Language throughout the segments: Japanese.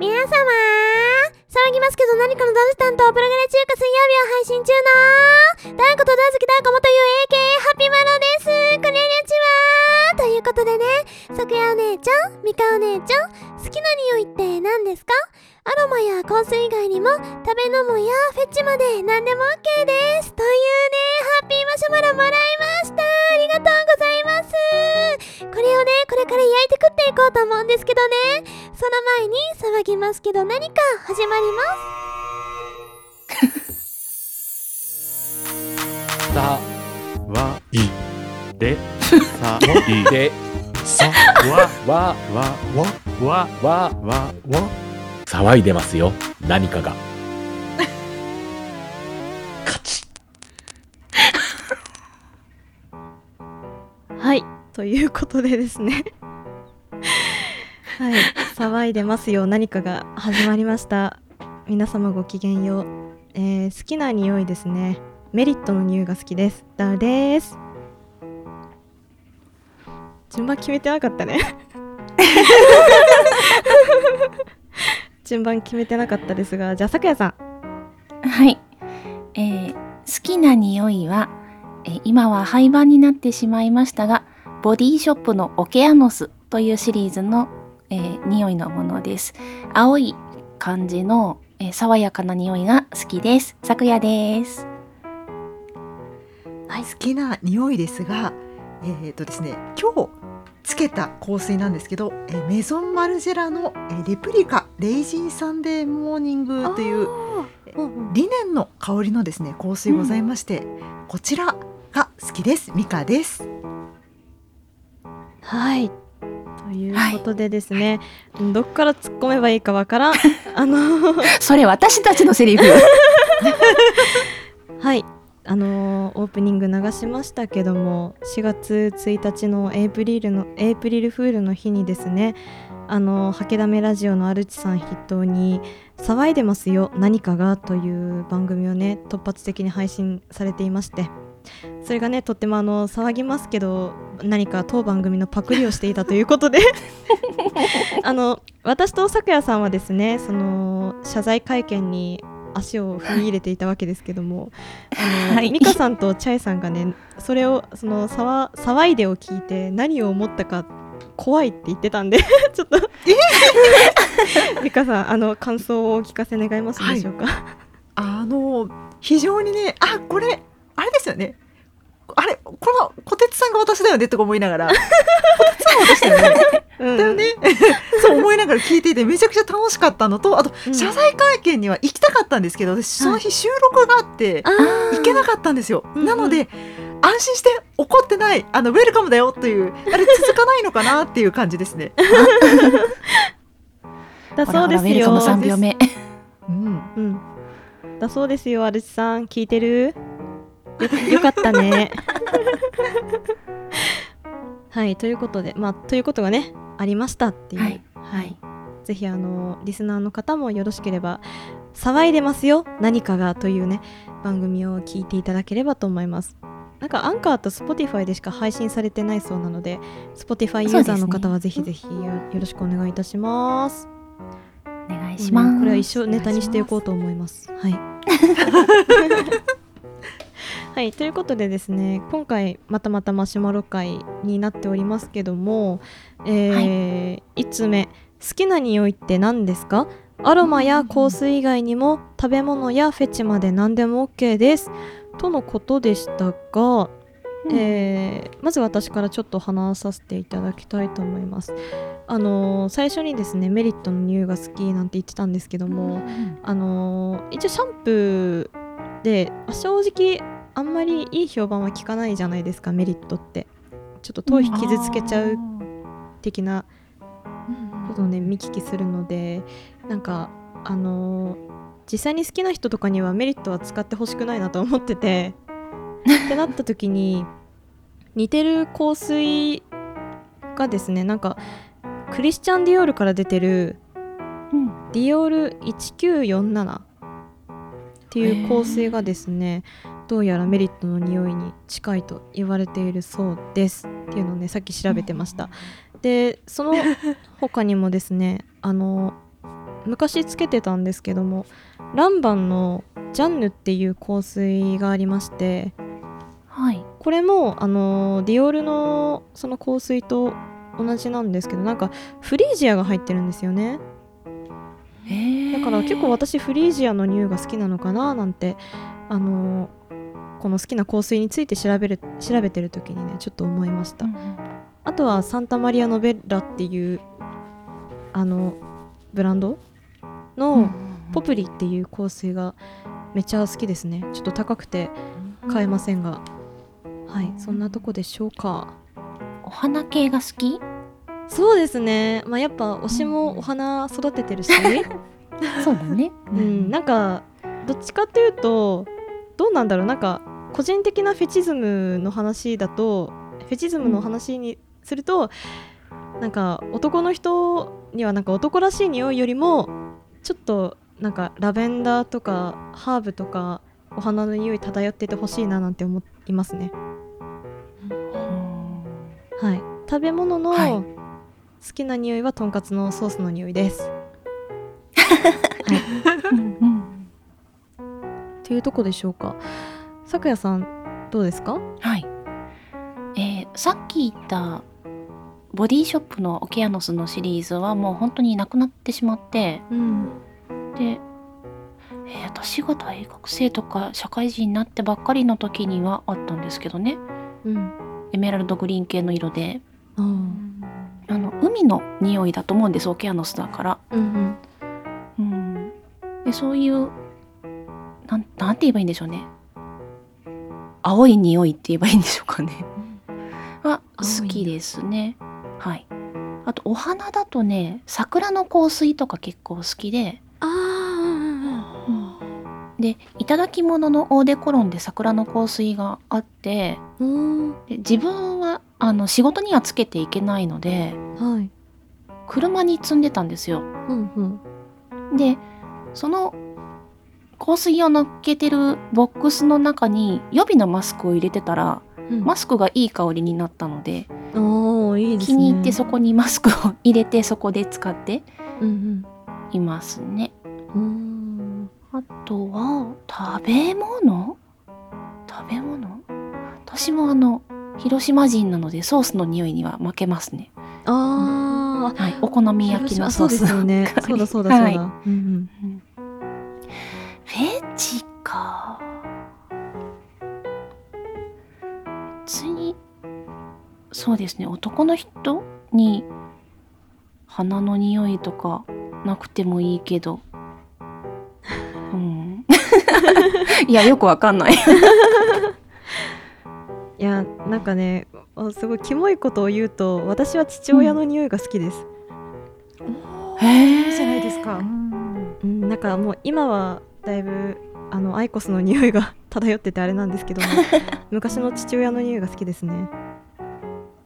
皆様騒ぎますけど何かのダンス担当プログレ中華水曜日を配信中のダンコとダンスキダンコ元 UAK ハッピーマロです。こんにちは。ということでねさくやお姉ちゃんみかお姉ちゃん好きな匂いって何ですか？アロマや香水以外にも食べ飲むやフェチまで何でも OK です。というねハッピーマシュマロもらいました。ありがとうございます。これをねこれから焼いて食っていこうと思うんですけどね。その前に騒ぎますけど何か始まります。さわいで。さわいで。さわわわわわわわ騒いで。ますよ何かが勝ちはい。ということでですね。はい。騒いでますよ。何かが始まりました。皆様ごきげんよう、えー好きな匂いですね。メリットの匂いが好きです。ダウです。順番決めてなかったね。順番決めてなかったですがじゃあさくやさん。はい、えー好きな匂いは、え今は廃盤になってしまいましたがボディショップのオケアノスというシリーズの、えー匂いのものです。青い感じの、えー爽やかな匂いが好きです。昨夜です。はい、好きな匂いですが、えーとですね、今日つけた香水なんですけど、えーメゾンマルジェラの、えーレプリカレイジーサンデーモーニングというリネンの香りのですね香水ございまして、こちらが好きです。ミカです。はい。ということでですね、どっから突っ込めばいいかわからん。あのそれ私たちのセリフ はい。あのプニング流しましたけども4月1日のエイプリルのエイプリルフールの日にですねあのーハケダメラジオのアルチさん筆頭に「騒いでますよ何かが」という番組をね突発的に配信されていましてそれがねとってもあの騒ぎますけど何か当番組のパクリをしていたということで あの私と咲夜さんはですねその謝罪会見に足を踏み入れていたわけですけども、あの、はい。美香さんとチャイさんがねそれをその騒騒いでを聞いて何を思ったか怖いって言ってたんで ちょっと。美香 さんあの感想をお聞かせ願いますでしょうか、あの非常にね、あこれあれですよね。あれこの小鉄さんが私だよねとか思いながら、小鉄さんは私だよね。うんだよね。そう思いながら聞いていてめちゃくちゃ楽しかったのと、あとうん謝罪会見には行きたかったんですけど、私その日収録があって。行けなかったんですよ。うんうんなので安心して怒ってないあのウェルカムだよというあれ続かないのかなっていう感じですね。だそうですほらほらウェルカよム3秒目うん、うんだそうですよアルチさん聞いてる？よ よかったね。はいということでまあということがねありましたっていう。はいはい。ぜひあのリスナーの方もよろしければ「騒いでますよ何かが」というね番組を聞いていただければと思います。なんかアンカーと Spotify でしか配信されてないそうなので Spotify ユーザーの方はぜひぜひよよろしくお願いいたします。お願いします、うんこれは一生ネタにしていこうと思います。はい はいということでですね今回またまたマシュマロ会になっておりますけどもえー1つ目好きな匂いって何ですか？アロマや香水以外にも食べ物やフェチまで何でも OK です。とのことでしたが、えーまず私からちょっと話させていただきたいと思います。あのー最初にですねメリットの匂いが好きなんて言ってたんですけども、あのー一応シャンプーであ正直あんまりいい評判は聞かないじゃないですかメリットって。ちょっと頭皮傷つけちゃう的なことをね見聞きするのでなんかあのー実際に好きな人とかにはメリットは使ってほしくないなと思ってて ってなった時に似てる香水がですねなんかクリスチャン・ディオールから出てるうん。ディオール1947っていう香水がですねどうやらメリットの匂いに近いと言われているそうですっていうのをねさっき調べてましたでその他にもですね あの昔つけてたんですけどもランバンのジャンヌっていう香水がありましてはい。これもあのディオールのその香水と同じなんですけどなんかフリージアが入ってるんですよね。だから結構私フリージアの匂いが好きなのかななんてあのこの好きな香水について調べる調べてる時にねちょっと思いました、うんうん。あとはサンタマリアノベッラっていうあのブランド？のポプリっていう香水がめっちゃ好きですね。ちょっと高くて買えませんが、はいそんなとこでしょうか。お花系が好き？そうですね。まあやっぱ推しもお花育ててるし、そうだね。うん、なんかどっちかっていうとどうなんだろう。なんか個人的なフェチズムの話だとフェチズムの話にすると、なんか男の人にはなんか男らしい匂いよりもちょっとなんかラベンダーとかハーブとかお花の匂い漂っててほしいななんて思いますね。はい、食べ物のはい好きな匂いはとんかつのソースの匂いです。うんうんっていうとこでしょうか。さくやさんどうですか？はい。えーさっき言ったボディショップのオケアノスのシリーズはもう本当になくなってしまってうん。で、えー私が大学生とか社会人になってばっかりの時にはあったんですけどねうん。エメラルドグリーン系の色でああ。あの海の匂いだと思うんですオケアノスだから。うんうん、でそういうなんなんて言えばいいんでしょうね青い匂いって言えばいいんでしょうかねは好きですねはいあとお花だとね桜の香水とか結構好きであでいただき物のオーデコロンで桜の香水があってあ。うん。で自分はあの仕事にはつけていけないのではい。車に積んでたんですようんうん。でその香水を乗っけてるボックスの中に予備のマスクを入れてたらうんマスクがいい香りになったのでいいですね。気に入ってそこにマスクを入れてそこで使ってうんいますねうん。うん。あとは食べ物？食べ物？私もあの広島人なのでソースの匂いには負けますねああ。はいお好み焼きのソースそうですよね。そうだそうだそうだ。はいうんうん。フェチか。別にそうですね。男の人に鼻の匂いとかなくてもいいけど。うん。いやよくわかんない。いやなんかねあすごいキモいことを言うと私は父親の匂いが好きです。へー。いいじゃないですか。うんうん、なんかもう今はだいぶあのアイコスの匂いが 漂っててあれなんですけども 昔の父親の匂いが好きですね。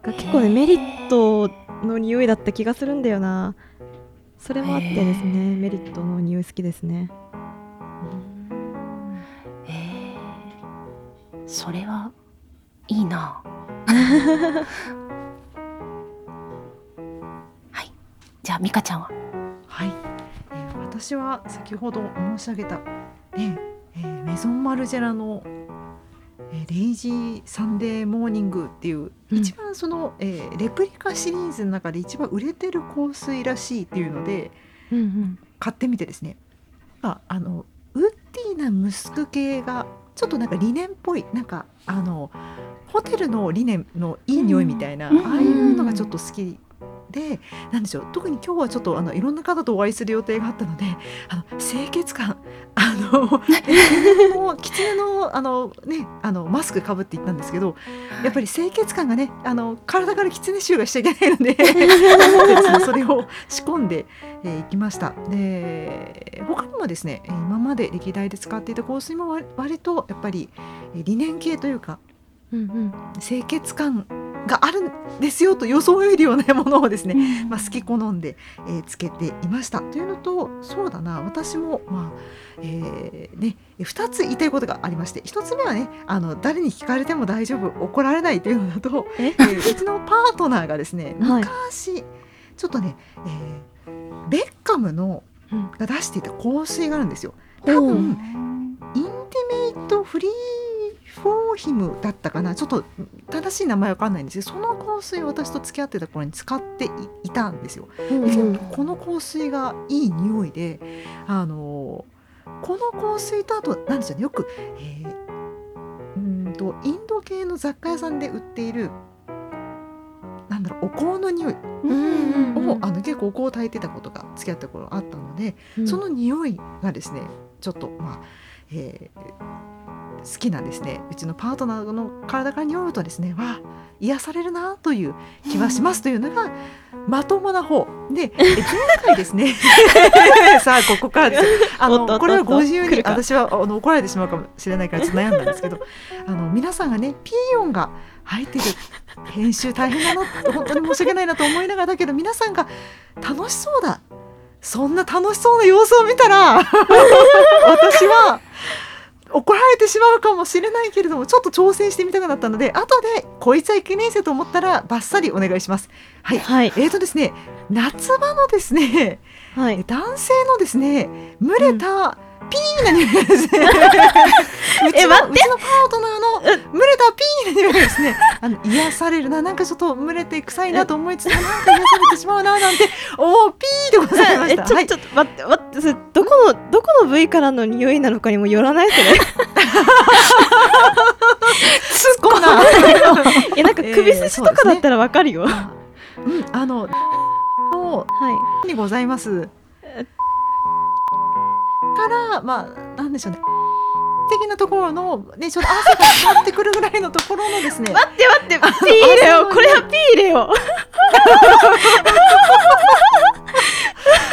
が結構ねメリットの匂いだった気がするんだよな。それもあってですへねメリットの匂い好きですね。それはいいな。はい。じゃあ美香ちゃんは？はい、えー私は先ほど申し上げた、ねえーメゾンマルジェラの、えーレイジーサンデーモーニングっていう、うん。一番その、えーレプリカシリーズの中で一番売れてる香水らしいっていうのでうんうん。買ってみてですね。ああのウッディなムスク系がちょっとなんかリネンっぽいなんかあのホテルのリネンのいい匂いみたいな、うん。ああいうのがちょっと好きでなんでしょう特に今日はちょっとあのいろんな方とお会いする予定があったのであの清潔感あのもう狐のあの、ね、あのマスクかぶっていったんですけどやっぱり清潔感がねあの体から狐臭がしちゃいけないので それを仕込んでえー行きました。で他にもですねえー今まで歴代で使っていた香水も割割とやっぱりえー理念系というかうんうん。清潔感があるんですよと装えるようなものをですね、まあ、好き好んで、えーつけていました。というのとそうだな私もまあえーね2つ言いたいことがありまして1つ目はねあの誰に聞かれても大丈夫怒られないというのだと、え？えーうちのパートナーがですねはい。昔、ちょっとね、えーベッカムのうん。が出していた香水があるんですよ。多分 Intimately for Him だったかな？ちょっと正しい名前わかんないんですけどその香水を私と付き合ってた頃に使っていたんですよ。うんでこの香水がいい匂いであのこの香水とあとなんでしょうねよく、えーうーんとインド系の雑貨屋さんで売っているなんだろうお香の匂い。うんうんうん。を、あの結構お香を炊いてたことが付き合った頃あったので、うん。その匂いがですねちょっとまあ、えー好きなんですねうちのパートナーの体から匂うとですねわあ癒されるなという気はしますというのがまともな方。でえ 前回ですね。さあここからです。よあのこれはご自由に私はあの怒られてしまうかもしれないからちょっと悩んだんですけどあの皆さんがねピーヨンが入ってる編集大変だな本当に申し訳ないなと思いながらだけど皆さんが楽しそうだ。そんな楽しそうな様子を見たら 私は怒られてしまうかもしれないけれどもちょっと挑戦してみたくなったので後でこいつはいけねえぜと思ったらバッサリお願いします。はい、はい。えーとですね夏場のですねはい。男性のですね蒸れた、ピーな匂いがですね うちのうちのパートナーの蒸れたピーな匂いがですねあの癒されるななんかちょっと蒸れて臭いなと思いつつなんか癒されてしまうななんておーピーでございました。はい。えちょっと待って待ってそれどこのどこの部位からの匂いなのかにもよらないそれすっごいな。いやなんか首筋とかだったらわかるよ、うん、あの、のはいにございます。から、まあ、なんでしょうね。的なところの、ね、ちょっと汗が詰まってくるぐらいのところのですね。待って待ってピー入れよこれはピー入れよ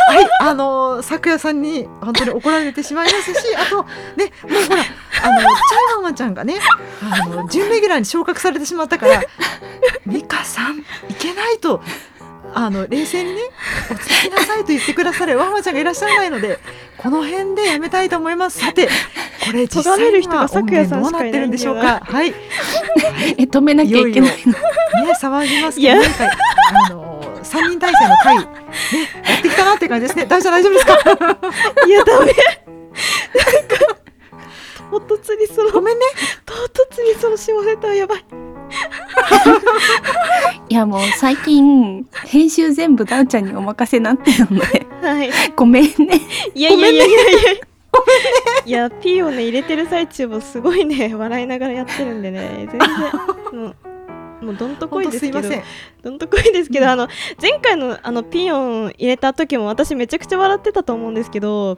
はい、あの、咲夜さんに、本当に怒られてしまいますし、あと、ね、もうほら、あの、チャイママちゃんがね。あの、準レギュラーに昇格されてしまったから。美香さん、いけないと。あの冷静にね落ち着きなさいと言ってくださるワンワンちゃんがいらっしゃらないのでこの辺でやめたいと思いますさてこれ実際人は音源どうなってるんでしょうか？はい え止めなきゃいけないのね騒ぎますけど何かあの三人体制の会 ねやってきたなって感じですね。大丈夫大丈夫ですか？いやダメ。なんか唐突にそのごめんね。唐突にその下ネタはやばい。いやもう最近編集全部ダウちゃんにお任せになってるので。はい。ごめんね。いやいやいやいや。いやいや P をね入れてる最中もすごいね笑いながらやってるんでね。全然。もうもうどんとこ本いですけど。どんとこいですけどあの前回のあのピヨン入れた時も私めちゃくちゃ笑ってたと思うんですけど、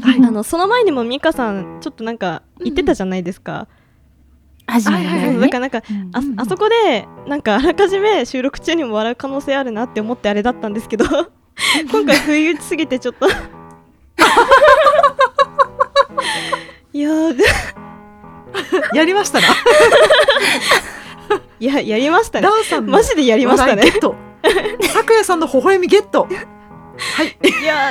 はい。あのその前にもミカさんちょっとなんか言ってたじゃないですか、始まるはいはいはい。そうだからなんかうん。あうんうん。あそこでなんかあらかじめ収録中にも笑う可能性あるなって思ってあれだったんですけど 今回不意打ちすぎてちょっと。いやー。やりましたな いややりましたね。ダンさんのマジでやりましたね。ゲット。咲夜さんの微笑みゲット。はい。いや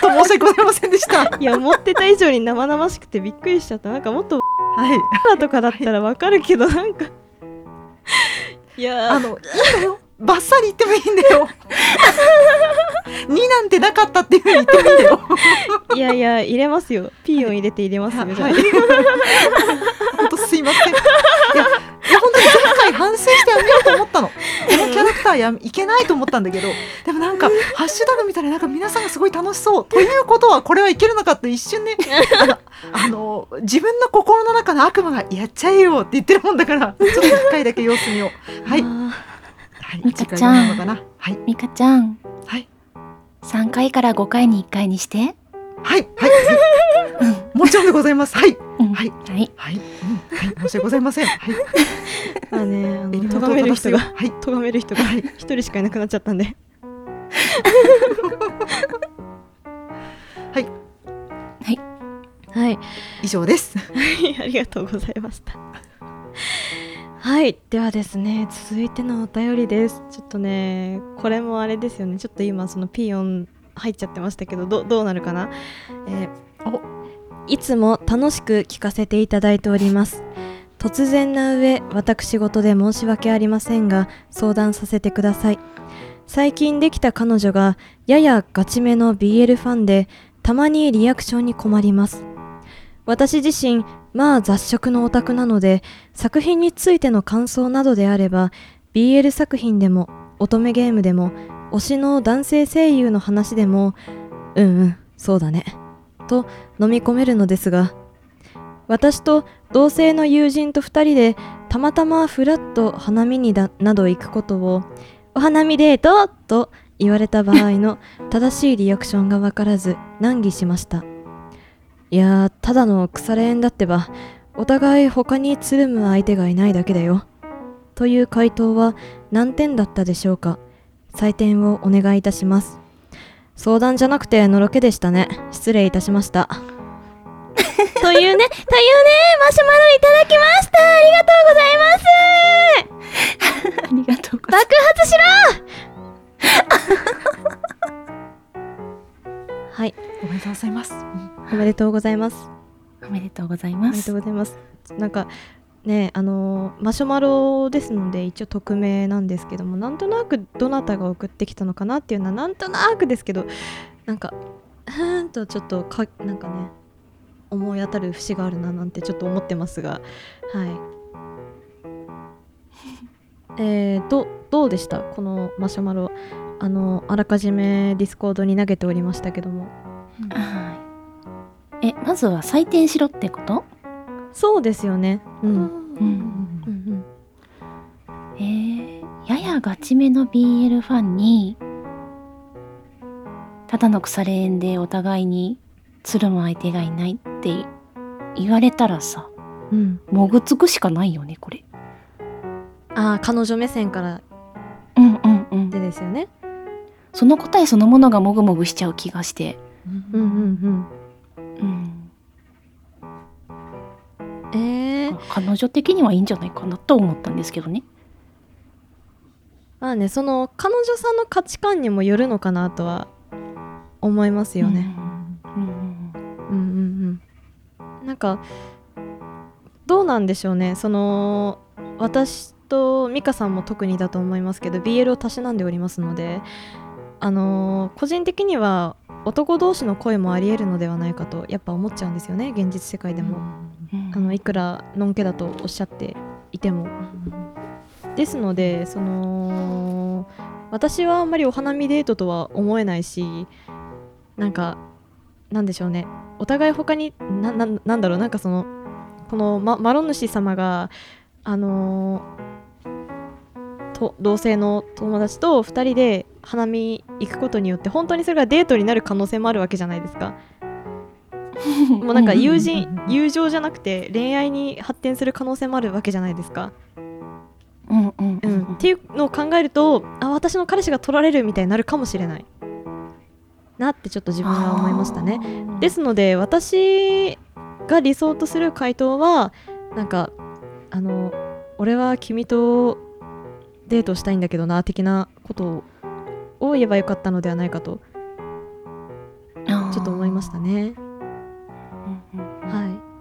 本当申し訳ございませんでした。いや思ってた以上に生々しくてびっくりしちゃった。なんかもっとはい。ラとかだったらわかるけどなんか。いやー。あのいいんだよ。バッサリ言ってもいいんだよ。2なんてなかったっていうふうに言ってもいいんだよ。いやいや入れますよ。ピーヨン入れて入れますよ、じゃあ。はい。本当すいません反省してやめようと思ったの。このキャラクターやいけないと思ったんだけど。でもなんかハッシュタグ見たらなんか皆さんがすごい楽しそう。ということはこれはいけるのかって一瞬ね。あの自分の心の中の悪魔がやっちゃえよって言ってるもんだから。ちょっと一回だけ様子見をはい。あはい。ミカちゃん。はい。ミカちゃん。はい。3回から5回に1回にしてはいはい、はい、もちろんでございます。はい。うん。はい。はい。はい、申し訳ございません。はい。ーまあねあの咎める人がはい。咎める人がはい。一人しかいなくなっちゃったんで。はい。はい。以上です。ありがとうございました。はい、ではですね、続いてのお便りです。ちょっとね、これもあれですよね、ちょっと今、そのピーヨン入っちゃってましたけど、どどうなるかな、えーおいつも楽しく聞かせていただいております。突然な上、私事で申し訳ありませんが、相談させてください。最近できた彼女がややガチめの BL ファンでたまにリアクションに困ります私自身まあ雑食のオタクなので作品についての感想などであれば BL 作品でも乙女ゲームでも推しの男性声優の話でもうんうんそうだねと飲み込めるのですが私と同性の友人と二人でたまたまフラッと花見にだなど行くことをお花見デートと言われた場合の 正しいリアクションがわからず難儀しました。いやただの腐れ縁だってばお互い他につるむ相手がいないだけだよ。という回答は何点だったでしょうか？採点をお願いいたします。相談じゃなくてのろけでしたね。失礼いたしました。というね、というね、マシュマロいただきました。ありがとうございます。ありがとうござい爆発し はい。おめでとうございます。うんおめでとうございます。ます。おめでとうございおめでます。とうございます。なんかねあのーマシュマロですので一応匿名なんですけどもなんとなくどなたが送ってきたのかなっていうのはなんとなくですけどなんかふーんとちょっとかなんかね思い当たる節があるななんてちょっと思ってますがはい。えー、どどうでした？このマシュマロ。あのあらかじめディスコードに投げておりましたけども。はい。え、まずは採点しろってこと？そうですよね。うん、うんうん。うんえー、ややガチめの BL ファンに、ただの腐れ縁でお互いにつるむ相手がいないって言われたらさ、うんもぐつくしかないよね、これ。ああ彼女目線からうんうんうんで。ですよねその答えそのものがもぐもぐしちゃう気がして。うんうんうん。えー、彼女的にはいいんじゃないかなと思ったんですけどね。まあねその彼女さんの価値観にもよるのかなとは思いますよね。うん。うんうんうんうん。なんかどうなんでしょうね。その私と美香さんも特にだと思いますけど BL をたしなんでおりますのであのー個人的には男同士の恋もありえるのではないかとやっぱ思っちゃうんですよね現実世界でも、うんあのいくらのんけだとおっしゃっていても。ですのでその私はあんまりお花見デートとは思えないしなんかなんでしょうね。お互い他になななんだろう。なんかそのこの、ま、マロン主様があのーと同性の友達と2人で花見行くことによって本当にそれがデートになる可能性もあるわけじゃないですか。もうなんか友人友情じゃなくて恋愛に発展する可能性もあるわけじゃないですか。うんうんうん、っていうのを考えるとあ私の彼氏が取られるみたいになるかもしれないなってちょっと自分は思いましたね。ですので私が理想とする回答はなんかあの俺は君とデートしたいんだけどな的なことを言えばよかったのではないかとちょっと思いましたね。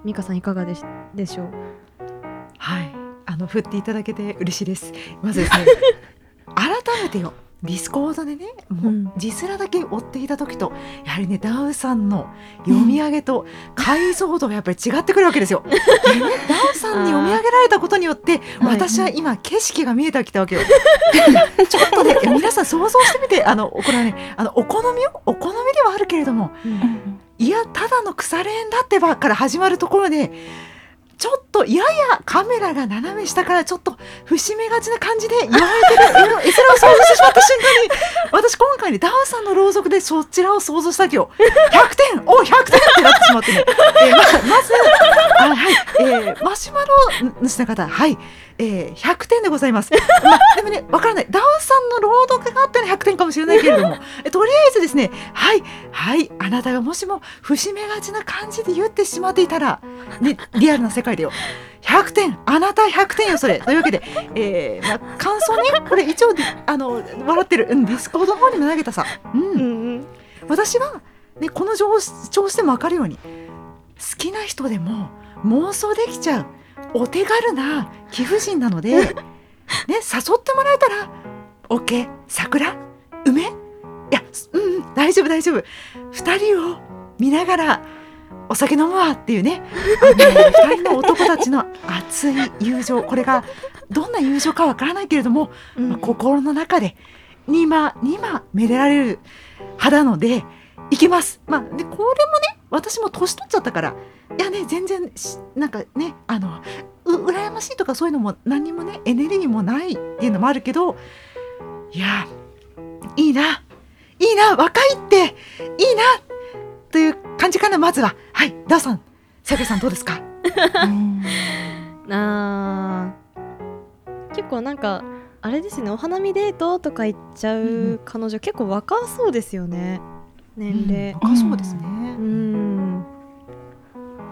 はい、美香さんいかがでしでしょう？はい、あの振っていただけて嬉しいです。まずですね、改めてよ。ディスコードでね、もううん字面だけ追っていた時と、やはりね、ダウさんの読み上げと解像度がやっぱり違ってくるわけですよ。でねダウさんに読み上げられたことによって、はい私は今景色が見えてきたわけよ。ちょっとね、皆さん想像してみて、あの、これはね、あの、お好みよ、お好みではあるけれども、いやただの腐れ縁だってばから始まるところでちょっとややカメラが斜め下からちょっと節目がちな感じで言われてる絵面 を想像してしまった瞬間に私今回ねダウさんの朗読でそちらを想像したわけよ。100点!お100点ってなってしまってね、えーままずあはい、えーマシュマロ主の方。はい、えー、100点でございます、まあ、でもねわからない。ダウさんの朗読があっての100点かもしれないけれども。えとりあえずですねはいはいあなたがもしも節目がちな感じで言ってしまっていたら、ね、リアルな世界でよ。100点あなた100点よそれ。というわけで、えーまあ、感想ねこれ一応あの笑ってる、うん、ディスコードの方にも投げたさ、うん。私は、ね、この調子でも分かるように好きな人でも妄想できちゃうお手軽な貴婦人なので、ね、誘ってもらえたら OK 桜梅？いやすうんうん大丈夫大丈夫。二人を見ながらお酒飲むわっていうね。あの二人の男たちの熱い友情。これがどんな友情かわからないけれども、うん。まあ、心の中でにまにまめでられる派なのでいけます。まあ、でこれもね私も年取っちゃったからいやね全然しなんかねあのう羨ましいとかそういうのも何にもねエネルギーもないっていうのもあるけどいやいいないいな若いっていいなという感じかなまずは。はいダーさんさくさんどうですか？うん。あ。ー結構なんかあれですねお花見デートとか言っちゃうんうう彼女、結構若そうですよね年齢。うん。あそうですね。うん。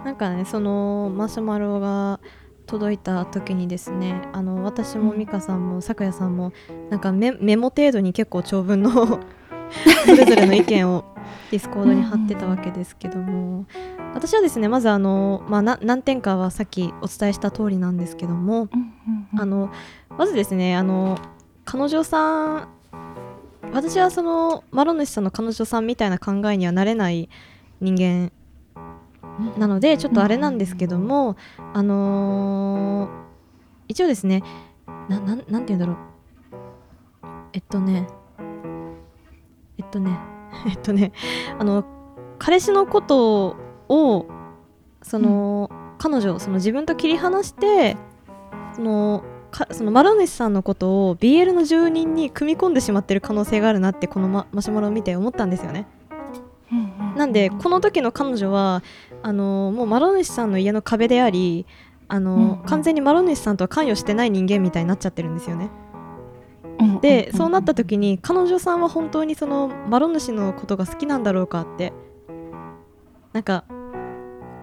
なんかねそのマシュマロが届いた時にですねあの私も美香さんもさくやさんもなんかメメモ程度に結構長文の それぞれの意見をディスコードに貼ってたわけですけども。私はですねまずあの、まあ、な何点かはさっきお伝えした通りなんですけども。うん。あのまずですねあの彼女さん私はそのマロ主さんの彼女さんみたいな考えにはなれない人間なのでちょっとあれなんですけども、あのー一応ですねななんなんて言うんだろう。えっとねえっとね えっとねあの彼氏のことをその、彼女その自分と切り離してそのかそのマロ主さんのことを BL の住人に組み込んでしまってる可能性があるなってこのママシュマロを見て思ったんですよね。なんでこの時の彼女はあのもうマロ主さんの家の壁でありあの、うんうん完全にマロ主さんとは関与してない人間みたいになっちゃってるんですよね。うんでそうなった時に彼女さんは本当にそのマロ主のことが好きなんだろうかってなんか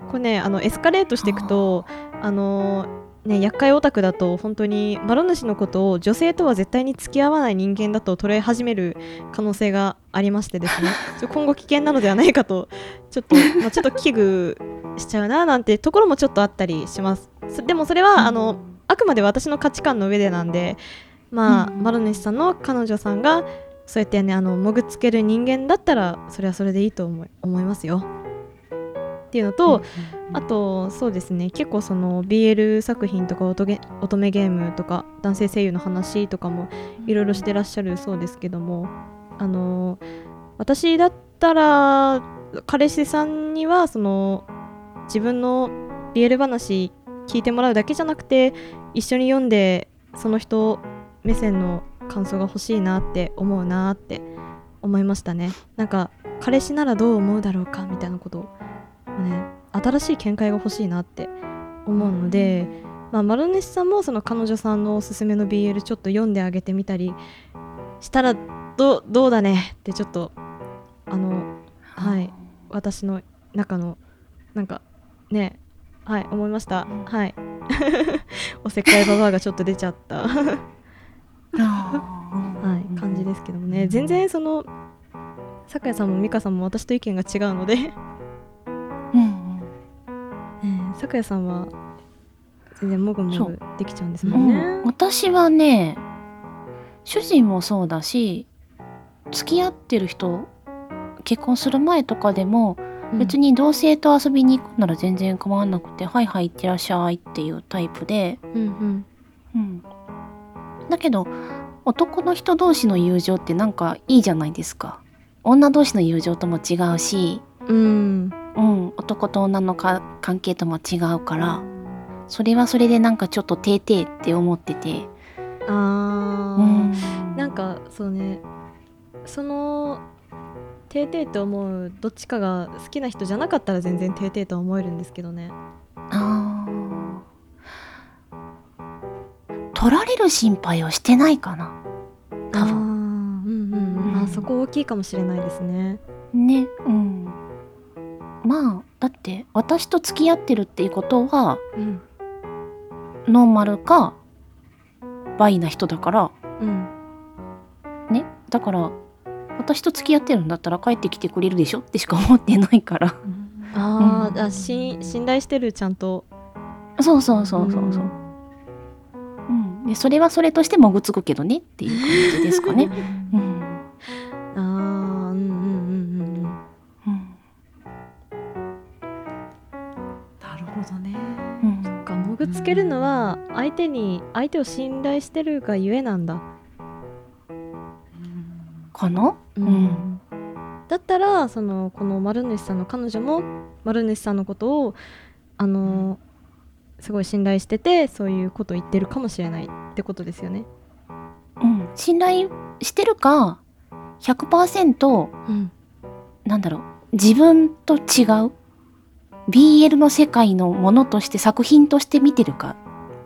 これねあのエスカレートしていくとあのね厄介オタクだと本当にマロ主のことを女性とは絶対に付き合わない人間だと捉え始める可能性がありましてですね。今後危険なのではないかとちょっと、まあ、ちょっと危惧しちゃうななんてところもちょっとあったりします。そでもそれはあのあくまで私の価値観の上でなんでまあ、うん。マロネシさんの彼女さんがそうやってねあのもぐつける人間だったらそれはそれでいいと思い思いますよ。っていうのと、あとそうですね結構その BL 作品とか乙女ゲームとか男性声優の話とかもいろいろしてらっしゃるそうですけどもあの私だったら彼氏さんにはその自分の BL 話聞いてもらうだけじゃなくて一緒に読んでその人目線の感想が欲しいなって思うなって思いましたね。なんか彼氏ならどう思うだろうかみたいなことをね新しい見解が欲しいなって思うので、まあ、マルネシさんもその彼女さんのおすすめの BL ちょっと読んであげてみたりしたらどどうだねってちょっとあのはい私の中のなんかねはい思いました。はい。おせっかいババアがちょっと出ちゃった。はい感じですけどもね。全然その酒谷さんも美香さんも私と意見が違うのでうんねえ、さくやさん。は全然もぐもぐできちゃうん。ですもん。ね。ん。私はね主人もそうだし付き合ってる人結婚する前とかでも別に、同性と遊びに行くなら全然構わなくて「はいはい行ってらっしゃい」っていうタイプで、うん。うん、うん、だけど男の人同士の友情ってなん。かいいじゃないですか女同士の友情とも違うし、うん、うん、男と女のか関係とも違うからそれはそれでなんかちょっとてーてーって思ってて、あうん。ー、なんかそうねそのてーてーと思うどっちかが好きな人じゃなかったら全然てーてーとは思えるんですけどね。あー。取られる心配をしてないかな多分。うんうん。うん、うん。あそこ大きいかもしれないですね。ねうんまあだって私と付き合ってるっていうことはうん。ノーマルかバイな人だから。うん、ね？だから私と付き合ってるんだったら帰ってきてくれるでしょってしか思ってないから。あー、うん。あし信頼してるちゃんと。そうそうそうそう。そう、うん、でそれはそれとしてもぐつくけどねっていう感じですかね。うんほどね。うん。なんかもぐつけるのは相手に相手を信頼してるがゆえなんだ、かな？うん。だったらそのこの丸主さんの彼女も丸主さんのことをあのすごい信頼しててそういうことを言ってるかもしれないってことですよね。うん、信頼してるか100%うん、なんだろう自分と違う BL の世界のものとして作品として見てるか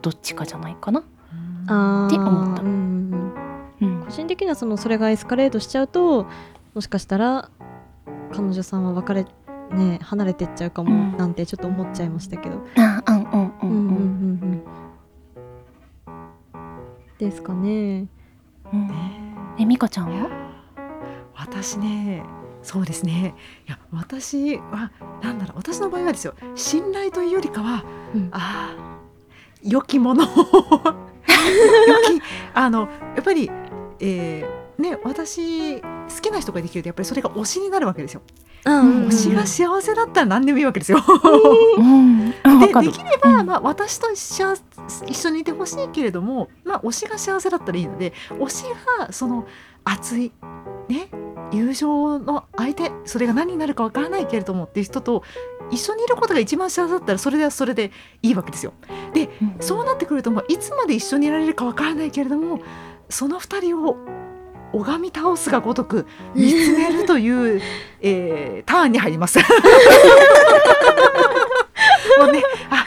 どっちかじゃないかな。って思った、うん、個人的にはそのそれがエスカレートしちゃうともしかしたら彼女さんは別れね離れてっちゃうかもなんてちょっと思っちゃいましたけど。ですかね。うん、え美香ちゃんは？私ねそうですね。いや私はなんだろう私の場合はですよ信頼というよりかは、うん。ああ良きものをあのやっぱり、えーね私好きな人ができるとやっぱりそれが推しになるわけですよ、うん推しが幸せだったら何でもいいわけですよ。でできれば、うん。まあ、私と一緒一緒にいてほしいけれども、まあ、推しが幸せだったらいいので推しがその熱い、ね、友情の相手それが何になるかわからないけれどもっていう人と一緒にいることが一番幸せだったらそれではそれでいいわけですよ。でうんそうなってくると、まあ、いつまで一緒にいられるかわからないけれどもその二人を拝み倒すがごとく 見つめるという、えーターンに入ります。もうね、あ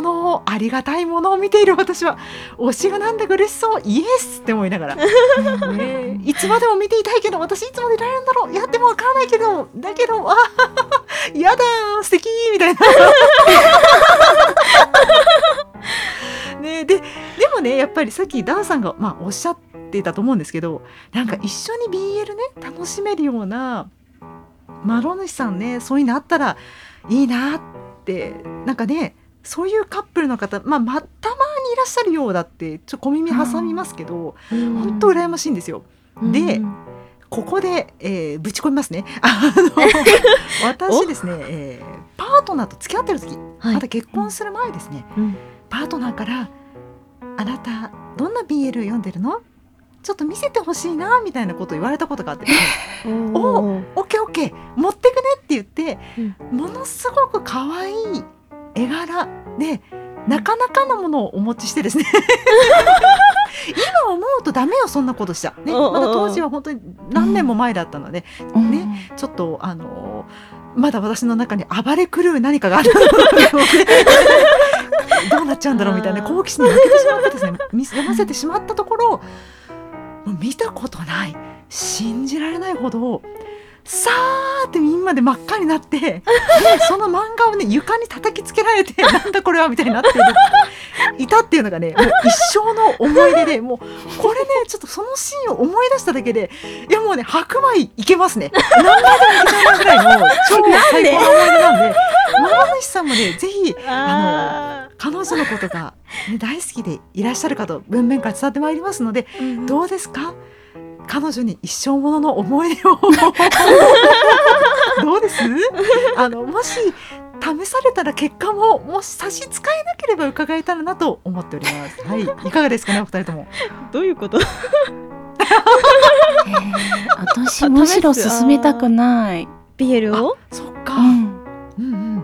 ものをありがたいものを見ている私は推しがなんだか嬉しそうイエスって思いながら、ね、いつまでも見ていたいけど私いつまでいられるんだろう。いやでもわからないけどだけどあやだー素敵みたいな。ね、ででもねやっぱりさっきダンさんが、まあ、おっしゃっていたと思うんですけどなんか一緒に BL ね楽しめるようなマロ主さんねそういうのあったらいいなってなんかねそういうカップルの方、まあ、またまにいらっしゃるようだってちょっと小耳挟みますけど本当羨ましいんですよ。でここで、えーぶち込みますね。あの 私ですね、えーパートナーと付き合ってる時、はい。まだ結婚する前ですね、うん。パートナーから「あなたどんな BL 読んでるの？ちょっと見せてほしいな」みたいなことを言われたことがあって おー。オッケーオッケー持ってくねって言って、うものすごく可愛い絵柄。でなかなかのものをお持ちしてですね。今思うとダメよそんなことしちゃ、ね、まだ当時は本当に何年も前だったので、うんねちょっとあのーまだ私の中に暴れ狂う何かがあるどうなっちゃうんだろうみたいな好奇心に負けてしまってですね見読ませてしまったところ見たことない信じられないほどさーってみんなで真っ赤になって でその漫画をね床に叩きつけられて なんだこれはみたいになっていたっていうのがねもう一生の思い出でもうこれねちょっとそのシーンを思い出しただけでいやもうね白米いけますね。何枚でもいけないぐらいの 超最高の思い出なんで。マ主さんもねぜひあ彼女のことが、ね、大好きでいらっしゃるかと文面から伝わってまいりますのでーどうですか？彼女に一生ものの思い出を どうです？あのもし試されたら結果ももし差し支えなければ伺えたらなと思っております。はい、いかがですかねお二人とも。どういうこと？えー私むしろ勧めたくない。BL を？そっか。うん、うんうん。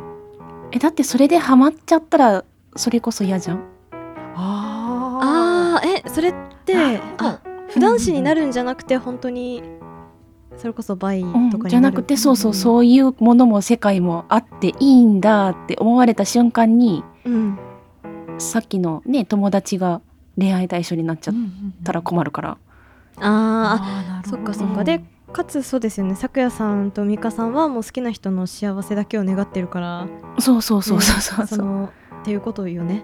えだってそれでハマっちゃったらそれこそ嫌じゃん？ああーえそれってあ普段子になるんじゃなくて本当にそれこそバイうんとかになる、じゃなくてそうそうそういうものも世界もあっていいんだって思われた瞬間にうん。さっきのね友達が恋愛対象になっちゃっったら困るから。あーあそっかそっうんか。でかつそうですよね。咲夜さんと美香さんはもう好きな人の幸せだけを願ってるから。そうそうそうそうそう。ねそう。のっていうことよね。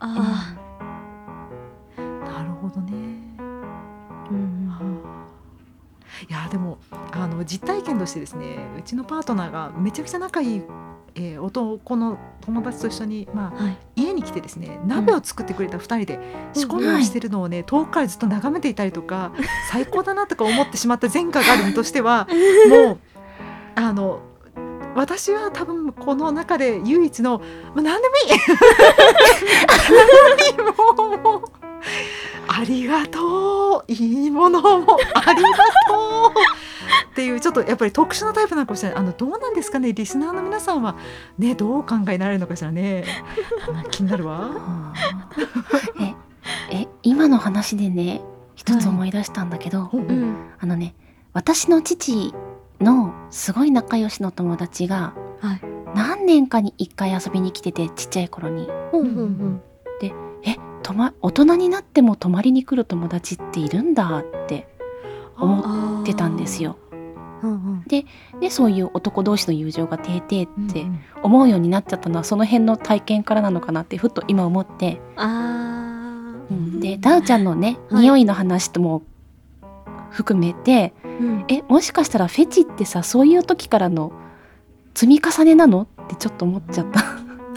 あなるほどね。いやでもあの実体験としてですねうちのパートナーがめちゃくちゃ仲いい、えー男の友達と一緒に、まあ、はい。家に来てですね鍋を作ってくれた2人で仕込みをしてるのをね、遠くからずっと眺めていたりとか 最高だなとか思ってしまった前科がある身としては もうあの私は多分この中で唯一の、まあ、何でもいい。何でもいい。もありがとう。いいものもありがとういうちょっとやっぱり特殊なタイプなのかもしれない。あのどうなんですかね？リスナーの皆さんは。ねどうお考えになれるのかしらね？あ 気になるわ。ええ今の話でね一つ思い出したんだけど、ほうほううん。あのね私の父のすごい仲良しの友達が、はい。何年かに一回遊びに来ててちっちゃい頃に。ほうほうほうえとま大人になっても泊まりに来る友達っているんだって思ってたんですよ。うんうん。でそういう男同士の友情がてーてーってうん思うようになっちゃったのはその辺の体験からなのかなってふっと今思って、あー。うん。でダウちゃんのね、はい。匂いの話とも含めてうん。えもしかしたらフェチってさそういう時からの積み重ねなのってちょっと思っちゃった。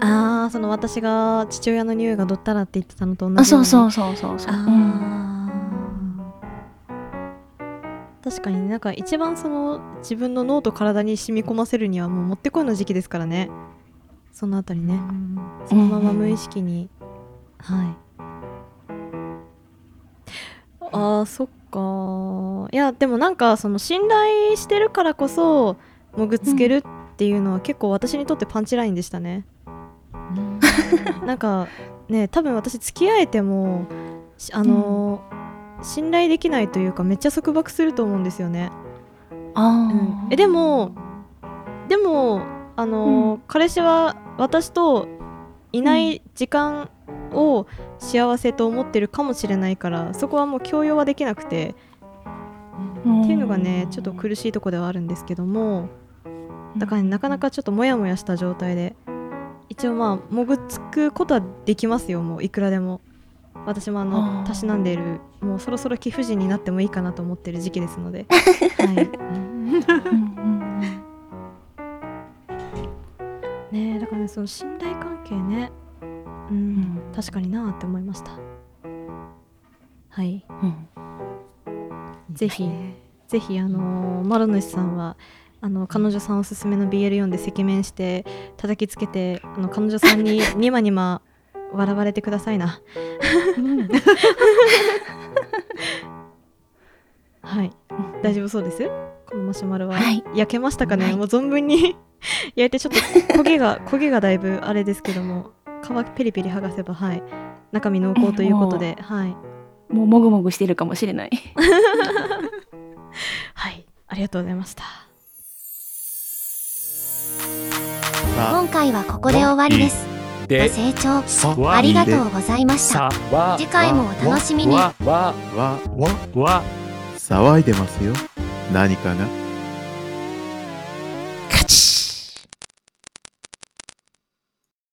あーその私が父親の匂いがどったらって言ってたのと同じあそうそううそうそうそう。あうん。ー確かになんか一番その自分の脳と体に染み込ませるにはもうもってこいの時期ですからね。そのあたりね。そのまま無意識に、はい。あーそっかいやでもなんかその信頼してるからこそもぐつけるっていうのは結構私にとってパンチラインでしたね、なんかね多分私付き合えてもしあのー信頼できないというかめっちゃ束縛すると思うんですよね、あうん。ーえでもでもあのー彼氏は私といない時間を幸せと思ってるかもしれないからそこはもう強要はできなくて、うん。っていうのがねちょっと苦しいとこではあるんですけども。だからね、なかなかちょっとモヤモヤした状態で一応まあもぐつくことはできますよもういくらでも私もあのたしなんでいるもうそろそろ貴婦人になってもいいかなと思ってる時期ですので、はい、ねえだからねその信頼関係ね。うん、うん。確かになって思いました。はい。うん。ぜひぜひあのーマロ主さんはあの彼女さんおすすめの BL 読んで赤面して叩きつけてあの彼女さんに ニマニマ笑われてくださいな。うん。はい。大丈夫そうですこのマシュマロは、はい。焼けましたかね、はい。もう存分に 焼いてちょっと焦げが焦げがだいぶあれですけども皮ペリペリ剥がせばはい。中身濃厚ということで、はい。もうもぐもぐしてるかもしれない。はい。ありがとうございました。今回はここで終わりです。ごで清聴さありがとうございました。次回もお楽しみに。わわわわ。騒いでますよ。何かが？